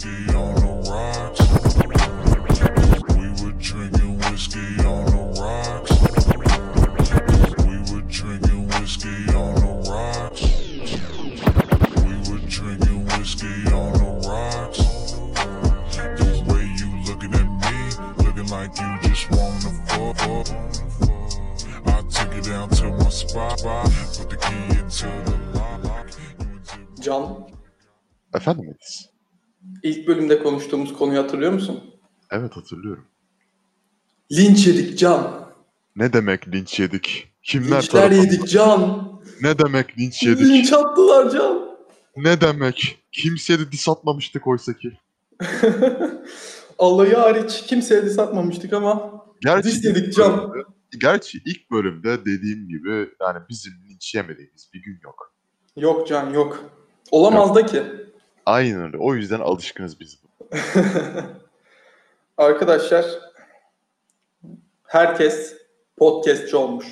whiskey on the rocks. We were drinking whiskey on the rocks. We were drinking whiskey on the rocks. We were drinking whiskey on the rocks. The way you looking at me, looking like you just wanna fuck. I took it down to my spot, put the key into the lock. You Efendim Melis? İlk bölümde konuştuğumuz konuyu hatırlıyor musun? Evet hatırlıyorum. Linç yedik Can. Ne demek linç yedik? Kimler Linçler tarafından? yedik Can. Ne demek linç yedik? Linç attılar Can. Ne demek? Kimseye de dis atmamıştık oysa ki. Allah'ı hariç kimseye diss atmamıştık ama Gerçi Dis yedik Can. bölümde- gerçi ilk bölümde dediğim gibi yani bizim linç yemediğimiz bir gün yok. yok Can yok. Olamaz da ki. Aynen öyle. O yüzden alışkınız biz. Arkadaşlar herkes podcastçi olmuş.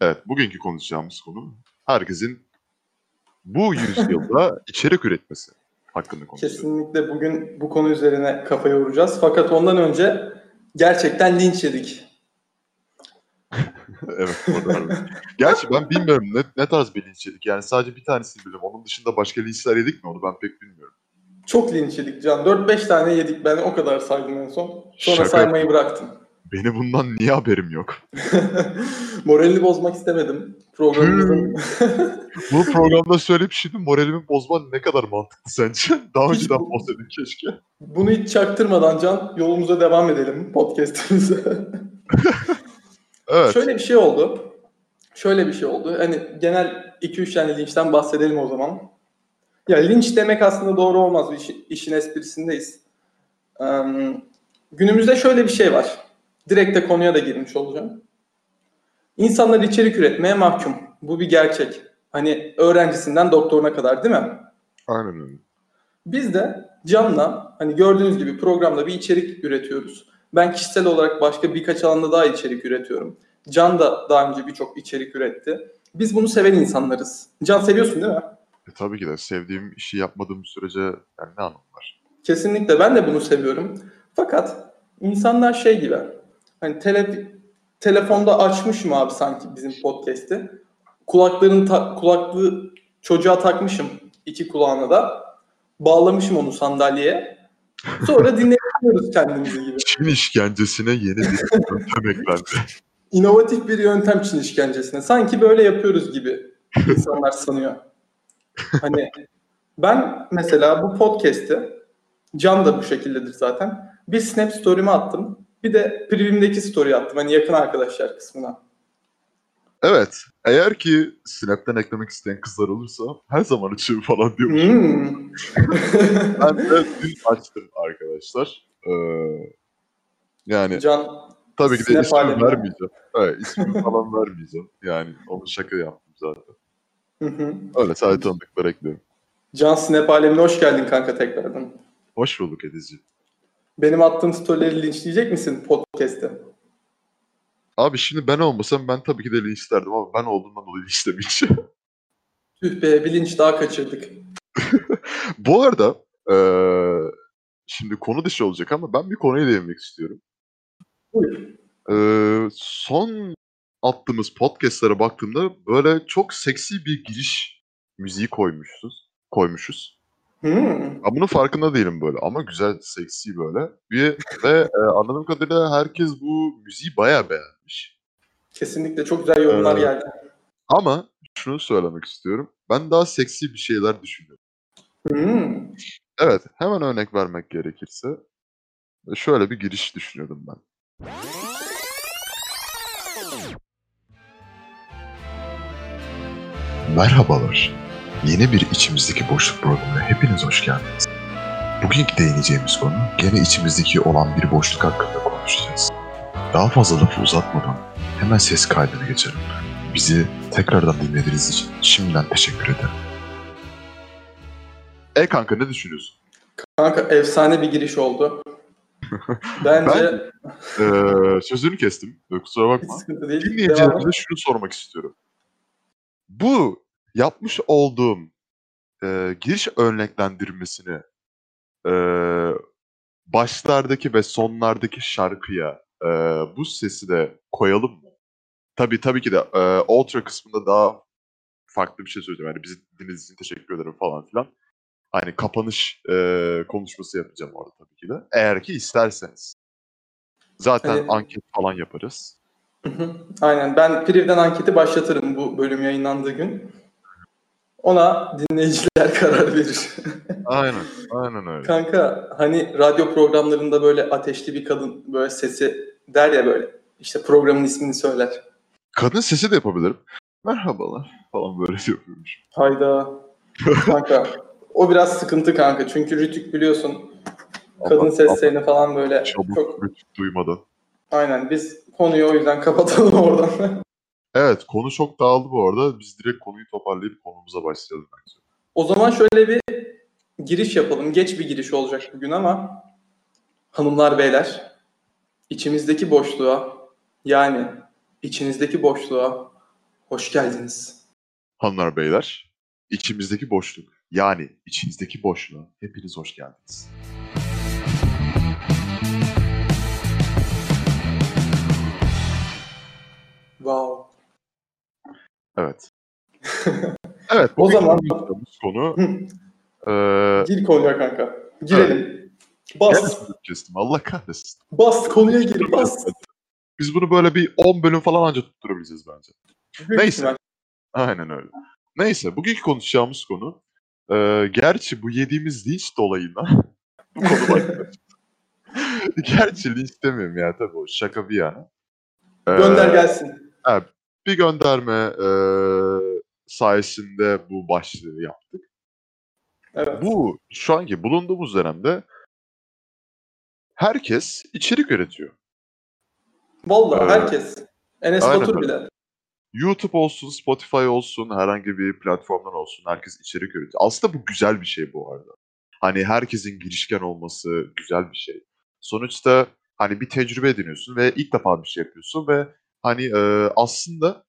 Evet, bugünkü konuşacağımız konu herkesin bu yüzyılda içerik üretmesi hakkında konuşacağız. Kesinlikle bugün bu konu üzerine kafa yoracağız. Fakat ondan önce gerçekten linç yedik. Evet, o da var. Gerçi ben bilmiyorum ne, ne tarz bir linç yedik. Yani sadece bir tanesini biliyorum. Onun dışında başka linçler yedik mi onu ben pek bilmiyorum. Çok linç yedik Can. 4-5 tane yedik ben o kadar saydım en son. Sonra Şaka saymayı bıraktım. Beni bundan niye haberim yok? Moralini bozmak istemedim. Programımızın Bu programda söyleyip şimdi moralimi bozman ne kadar mantıklı sence? Daha Hiç önceden bu- keşke. bunu hiç çaktırmadan Can yolumuza devam edelim podcast'imize. Evet. Şöyle bir şey oldu. Şöyle bir şey oldu. Hani genel 2-3 tane linçten bahsedelim o zaman. Ya linç demek aslında doğru olmaz. İşin, işin esprisindeyiz. Ee, günümüzde şöyle bir şey var. Direkt de konuya da girmiş olacağım. İnsanlar içerik üretmeye mahkum. Bu bir gerçek. Hani öğrencisinden doktoruna kadar değil mi? Aynen öyle. Biz de Can'la hani gördüğünüz gibi programda bir içerik üretiyoruz. Ben kişisel olarak başka birkaç alanda daha içerik üretiyorum. Can da daha önce birçok içerik üretti. Biz bunu seven insanlarız. Can seviyorsun değil mi? E, tabii ki de sevdiğim işi yapmadığım sürece yani ne anlamı var? Kesinlikle ben de bunu seviyorum. Fakat insanlar şey gibi hani tele, telefonda açmışım abi sanki bizim podcast'i. Kulaklarını ta- kulaklığı çocuğa takmışım iki kulağına da. Bağlamışım onu sandalyeye. Sonra dinliyoruz kendimizi gibi. Çin işkencesine yeni bir yöntem eklendi. İnovatif bir yöntem Çin işkencesine. Sanki böyle yapıyoruz gibi insanlar sanıyor. Hani ben mesela bu podcast'i Can da bu şekildedir zaten. Bir Snap story'me attım. Bir de Privim'deki story attım. Hani yakın arkadaşlar kısmına. Evet. Eğer ki Snap'ten eklemek isteyen kızlar olursa her zaman açığım falan diyormuş. Hmm. Ben de dün açtım arkadaşlar. Ee, yani Can tabii ki de ismini aleminde. vermeyeceğim. Evet ismini falan vermeyeceğim. Yani onu şaka yaptım zaten. Hı hı. Öyle sadece tanıdıkları ekliyorum. Can Snap alemine hoş geldin kanka tekrardan. Hoş bulduk Edizciğim. Benim attığım storyleri linçleyecek misin podcast'te? Abi şimdi ben olmasam ben tabii ki de linç isterdim ama ben olduğumdan dolayı linçlemeyeceğim. Tüh be bir linç daha kaçırdık. Bu arada eee, şimdi konu dışı olacak ama ben bir konuya değinmek istiyorum. Eee, son attığımız podcastlere baktığımda böyle çok seksi bir giriş müziği koymuşuz. Koymuşuz. Hmm. Ben bunun farkında değilim böyle ama güzel, seksi böyle. Bir, ve e, anladığım kadarıyla herkes bu müziği bayağı beğenmiş. Kesinlikle çok güzel yorumlar Ee, geldi. Ama şunu söylemek istiyorum. Ben daha seksi bir şeyler düşünüyorum. Hmm. Evet, hemen örnek vermek gerekirse şöyle bir giriş düşünüyorum ben. Merhabalar. Yeni bir içimizdeki boşluk programına hepiniz hoş geldiniz. Bugünkü değineceğimiz konu gene içimizdeki olan bir boşluk hakkında konuşacağız. Daha fazla lafı uzatmadan hemen ses kaydına geçelim. Bizi tekrardan dinlediğiniz için şimdiden teşekkür ederim. E kanka ne düşünüyorsun? Kanka efsane bir giriş oldu. Bence Ee, sözünü kestim. Kusura bakma. Dinleyicilerimize şunu sormak istiyorum. Bu yapmış olduğum e, giriş örneklendirmesini e, başlardaki ve sonlardaki şarkıya e, bu sesi de koyalım mı? Tabii tabii ki de e, ultra kısmında daha farklı bir şey söyleyeceğim. Yani bizi dinlediğiniz için teşekkür ederim falan filan. Hani kapanış e, konuşması yapacağım orada tabii ki de. Eğer ki isterseniz. Zaten Hani- anket falan yaparız. Hı hı. Aynen. Ben Priv'den anketi başlatırım bu bölüm yayınlandığı gün. Ona dinleyiciler karar verir. Aynen, aynen öyle. Kanka hani radyo programlarında böyle ateşli bir kadın böyle sesi der ya böyle. İşte programın ismini söyler. Kadın sesi de yapabilirim. Merhabalar falan böyle yapıyormuş. Hayda. Kanka o biraz sıkıntı kanka. Çünkü Rütük biliyorsun kadın Ama- seslerini falan böyle Çabuk çok rütük duymadan. aynen biz konuyu o yüzden kapatalım oradan. Evet konu çok dağıldı bu arada. Biz direkt konuyu toparlayıp konumuza başlayalım bence. o zaman şöyle bir giriş yapalım. Geç bir giriş olacak bugün ama hanımlar beyler içimizdeki boşluğa yani içinizdeki boşluğa hoş geldiniz. Hanımlar beyler, içimizdeki boşluk yani içinizdeki boşluğa hepiniz hoş geldiniz. Wow. Evet. evet. O zaman- konu eee Gir konuya kanka. Girelim. Bas. Gene kestim Allah kahretsin. Bas konuya gir bas. Biz bunu böyle bir 10 bölüm falan anca tutturabileceğiz bence. Büyük Neyse. ihtimal. Aynen öyle. Neyse bugünkü konuşacağımız konu gerçi bu yediğimiz linç dolayına bu konu başka. gerçi linç demiyorum ya tabii o şaka bir yana. Eee, Gönder gelsin. bir gönderme eee, sayesinde bu başlığı yaptık. Evet. Bu şu anki bulunduğumuz dönemde herkes içerik üretiyor. Vallahi Evet. herkes. Enes Batur bile. YouTube olsun, Spotify olsun, herhangi bir platformdan olsun herkes içerik üretiyor. Aslında bu güzel bir şey bu arada. Hani herkesin girişken olması güzel bir şey. Sonuçta hani bir tecrübe ediniyorsun ve ilk defa bir şey yapıyorsun ve hani e, aslında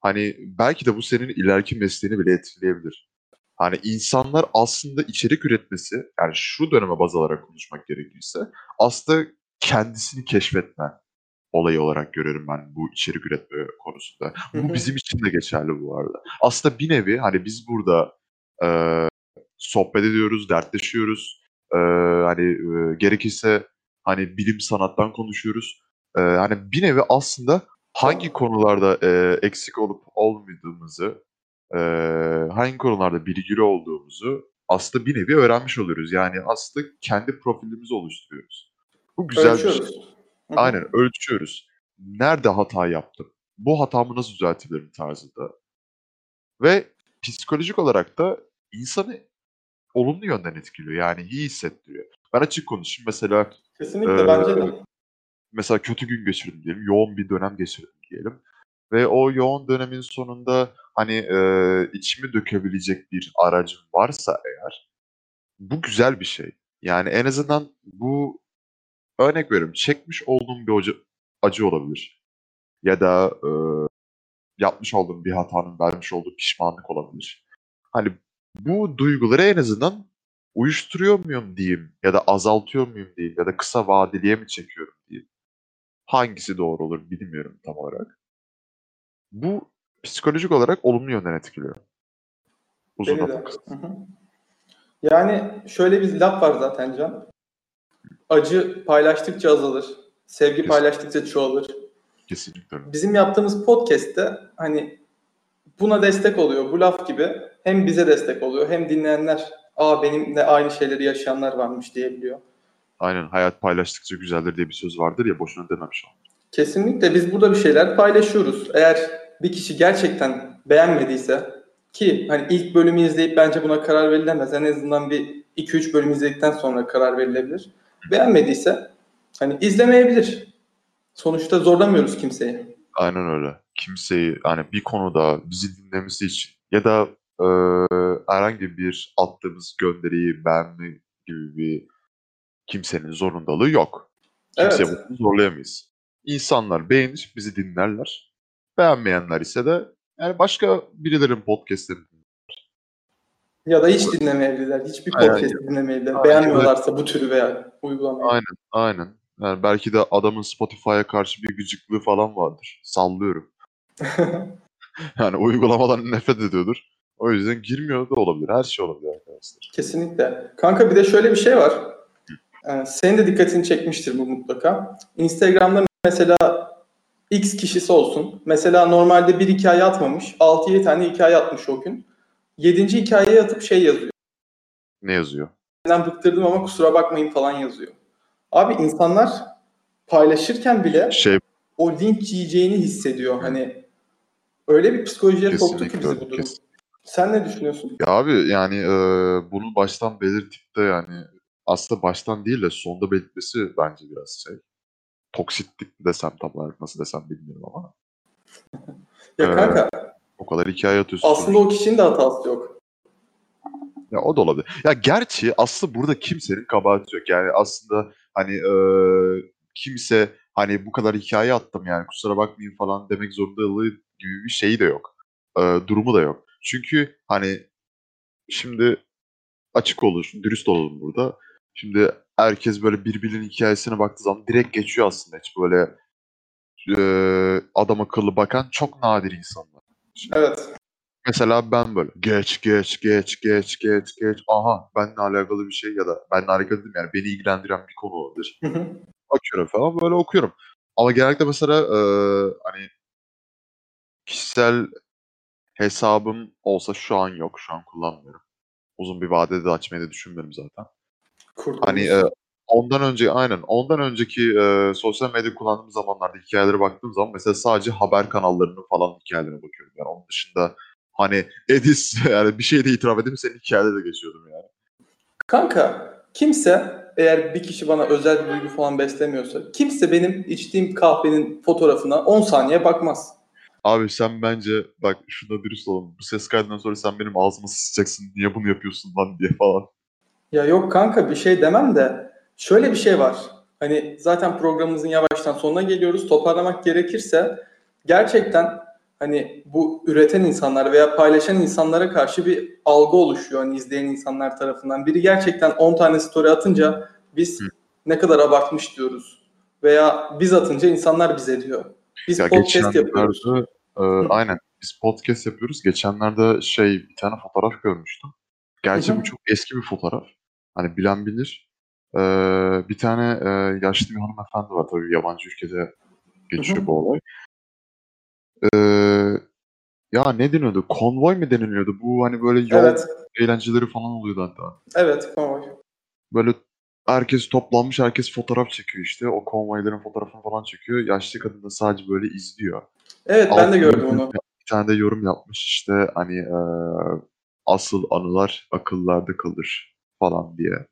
hani belki de bu senin ileriki mesleğini bile etkileyebilir. Hani insanlar aslında içerik üretmesi, yani şu döneme baz alarak konuşmak gerekirse aslında kendisini keşfetme olayı olarak görüyorum ben bu içerik üretme konusunda. Bu bizim için de geçerli bu arada. Aslında bir nevi hani biz burada e, sohbet ediyoruz, dertleşiyoruz. E, hani e, gerekirse hani bilim sanattan konuşuyoruz. E, hani bir nevi aslında hangi konularda e, eksik olup olmadığımızı, e, hangi konularda bilgili olduğumuzu aslında bir nevi öğrenmiş oluyoruz. Yani aslında kendi profilimizi oluşturuyoruz. Bu güzel bir şey. Ölçüyoruz. Hı hı. Aynen ölçüyoruz. Nerede hata yaptım? Bu hatamı nasıl düzeltebilirim tarzında. Ve psikolojik olarak da insanı olumlu yönden etkiliyor. Yani iyi hissettiriyor. Ben açık konuşayım. Mesela Kesinlikle Ee, bence de. mesela kötü gün geçirdim diyelim. Yoğun bir dönem geçirdim diyelim. Ve o yoğun dönemin sonunda hani e, içimi dökebilecek bir aracım varsa eğer bu güzel bir şey. Yani en azından bu örnek veriyorum çekmiş olduğum bir acı, acı olabilir. Ya da e, yapmış olduğum bir hatanın vermiş olduğu pişmanlık olabilir. Hani bu duyguları en azından uyuşturuyor muyum diyeyim ya da azaltıyor muyum diyeyim ya da kısa vadeliye mi çekiyorum diyeyim. Hangisi doğru olur bilmiyorum tam olarak. Bu psikolojik olarak olumlu yönden etkiliyor. Uzun Beni de. Yani şöyle bir laf var zaten Can. Acı paylaştıkça azalır. Sevgi Kesin. paylaştıkça çoğalır. Kesinlikle. Bizim yaptığımız podcast'te hani buna destek oluyor. Bu laf gibi hem bize destek oluyor hem dinleyenler aa benimle aynı şeyleri yaşayanlar varmış diyebiliyor. Aynen hayat paylaştıkça güzeldir diye bir söz vardır ya boşuna dememiş o. Kesinlikle biz burada bir şeyler paylaşıyoruz. Eğer bir kişi gerçekten beğenmediyse ki hani ilk bölümü izleyip bence buna karar verilemez. En azından bir 2-3 bölüm izledikten sonra karar verilebilir. Beğenmediyse hani izlemeyebilir. Sonuçta zorlamıyoruz kimseyi. Aynen öyle. Kimseyi hani bir konuda bizi dinlemesi için ya da e, herhangi bir attığımız gönderiyi beğenme gibi bir kimsenin zorundalığı yok. Kimseye Evet. bunu zorlayamayız. İnsanlar beğenir, bizi dinlerler. Beğenmeyenler ise de yani başka birilerin podcastlerini. Ya da hiç dinlemeyebilirler. Hiçbir Aynen. podcast dinlemeyebilirler. Aynen. Beğenmiyorlarsa bu türü veya uygulamayı. Aynen, aynen. Yani belki de adamın Spotify'a karşı bir gıcıklığı falan vardır. Sallıyorum. Yani uygulamadan nefret ediyordur. O yüzden girmiyor da olabilir. Her şey olabilir arkadaşlar. Kesinlikle. Kanka bir de şöyle bir şey var. Ee, senin de dikkatini çekmiştir bu mutlaka. Instagram'da mesela X kişisi olsun. Mesela normalde bir hikaye atmamış. 6-7 tane hikaye atmış o gün. 7. hikayeye atıp şey yazıyor. Ne yazıyor? Ben bıktırdım ama kusura bakmayın falan yazıyor. Abi insanlar paylaşırken bile Şey o linç yiyeceğini hissediyor. Hani öyle bir psikolojiye soktu ki kesinlikle bizi bu durum. kes- Sen ne düşünüyorsun? Ya abi yani e, bunu baştan belirtip de yani aslında baştan değil de sonda belirtmesi bence biraz şey. Toksitlik desem tam olarak nasıl desem bilmiyorum ama. Ya Ee, kanka O kadar hikaye atıyorsun. aslında o kişinin de hatası yok. Ya o da olabilir. Ya gerçi aslında burada kimsenin kabahati yok. Yani aslında hani e, kimse hani bu kadar hikaye attım yani kusura bakmayın falan demek zorundalığı gibi bir şeyi de yok. E, durumu da yok. Çünkü hani şimdi açık olur, dürüst olalım burada. Şimdi herkes böyle birbirinin hikayesine baktığı zaman direkt geçiyor aslında. Hiç böyle e, adam akıllı bakan çok nadir insanlar. Evet. Mesela ben böyle geç geç geç geç geç geç aha benimle alakalı bir şey ya da benimle alakalı değil yani beni ilgilendiren bir konu olabilir. Hı hı. Açıyorum falan böyle okuyorum. Ama genellikle mesela e, hani kişisel hesabım olsa şu an yok. Şu an kullanmıyorum. Uzun bir vadede de açmayı da düşünmüyorum zaten. Kurtulmuş. Hani e, ondan önce aynen ondan önceki e, sosyal medya kullandığım zamanlarda hikayelere baktığım zaman mesela sadece haber kanallarının falan hikayelerine bakıyorum. Yani onun dışında hani Edis yani bir şey de itiraf edeyim senin hikayede de geçiyordum yani. Kanka kimse eğer bir kişi bana özel bir duygu falan beslemiyorsa kimse benim içtiğim kahvenin fotoğrafına 10 saniye bakmaz. Abi sen bence bak şuna dürüst olalım. Bu ses kaydından sonra sen benim ağzıma sıçacaksın. Niye bunu yapıyorsun lan diye falan. Ya yok kanka bir şey demem de şöyle bir şey var. Hani zaten programımızın yavaştan sonuna geliyoruz. Toparlamak gerekirse gerçekten hani bu üreten insanlar veya paylaşan insanlara karşı bir algı oluşuyor hani izleyen insanlar tarafından. Biri gerçekten 10 tane story atınca biz Hı. ne kadar abartmış diyoruz. Veya biz atınca insanlar bize diyor. Biz Ya podcast yapıyoruz. e, aynen biz podcast yapıyoruz. Geçenlerde şey bir tane fotoğraf görmüştüm. Gerçi Hı hı. bu çok eski bir fotoğraf. Hani bilen bilir. E, bir tane e, yaşlı bir hanımefendi var tabii yabancı ülkede geçiyor bu olay. E, ya ne deniyordu? Konvoy mu deniliyordu? Bu hani böyle yol Evet. eğlenceleri falan oluyordu hatta. Evet. konvoy. Böyle herkes toplanmış, herkes fotoğraf çekiyor işte. O konvoyların fotoğrafını falan çekiyor. Yaşlı kadın da sadece böyle izliyor. Evet ben de gördüm onu. Bir tane de yorum yapmış işte hani eee, asıl anılar akıllarda kalır falan diye.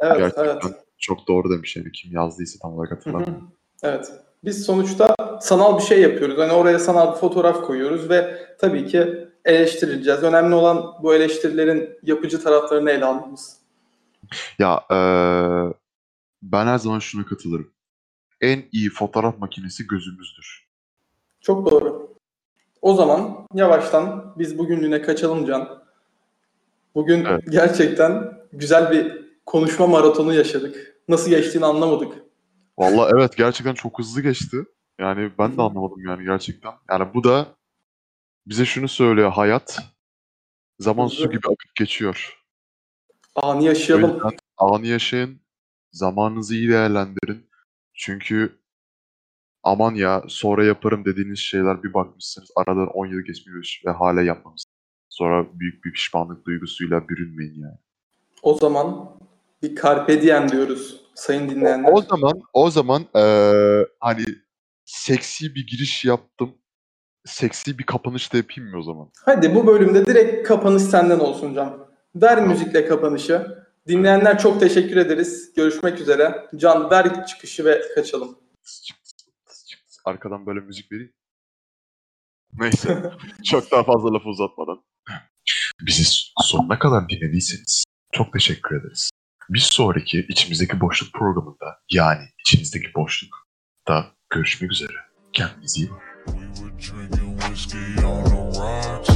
Evet, Gerçekten evet. çok doğru demiş yani kim yazdıysa tam olarak hatırlamıyorum. Evet. Biz sonuçta sanal bir şey yapıyoruz. Hani oraya sanal bir fotoğraf koyuyoruz ve tabii ki eleştirileceğiz. Önemli olan bu eleştirilerin yapıcı taraflarını ele almamız. Ya eee, ben her zaman şuna katılırım. En iyi fotoğraf makinesi gözümüzdür. Çok doğru. O zaman yavaştan biz bugünlüğüne kaçalım Can. Bugün Evet. gerçekten güzel bir konuşma maratonu yaşadık. Nasıl geçtiğini anlamadık. Vallahi evet gerçekten çok hızlı geçti. Yani ben de anlamadım yani gerçekten. Yani bu da bize şunu söylüyor hayat zaman su gibi akıp geçiyor. Anı O yaşayalım. yüzden anı yaşayın, zamanınızı iyi değerlendirin. Çünkü aman ya sonra yaparım dediğiniz şeyler bir bakmışsınız aradan 10 yıl geçmiş ve hala yapmamışsınız. Sonra büyük bir pişmanlık duygusuyla bürünmeyin yani. O zaman bir carpe diem diyoruz sayın dinleyenler. O zaman o zaman eee, hani seksi bir giriş yaptım. Seksi bir kapanış da yapayım mı o zaman? Hadi bu bölümde direkt kapanış senden olsun Can. Ver müzikle kapanışı. Dinleyenler çok teşekkür ederiz. Görüşmek üzere. Can ver çıkışı ve kaçalım. Arkadan böyle müzik vereyim. Neyse. Çok daha fazla lafı uzatmadan. Bizi sonuna kadar dinlediyseniz çok teşekkür ederiz. Bir sonraki içimizdeki boşluk programında yani içinizdeki boşlukta görüşmek üzere. Kendinize iyi bakın. We were.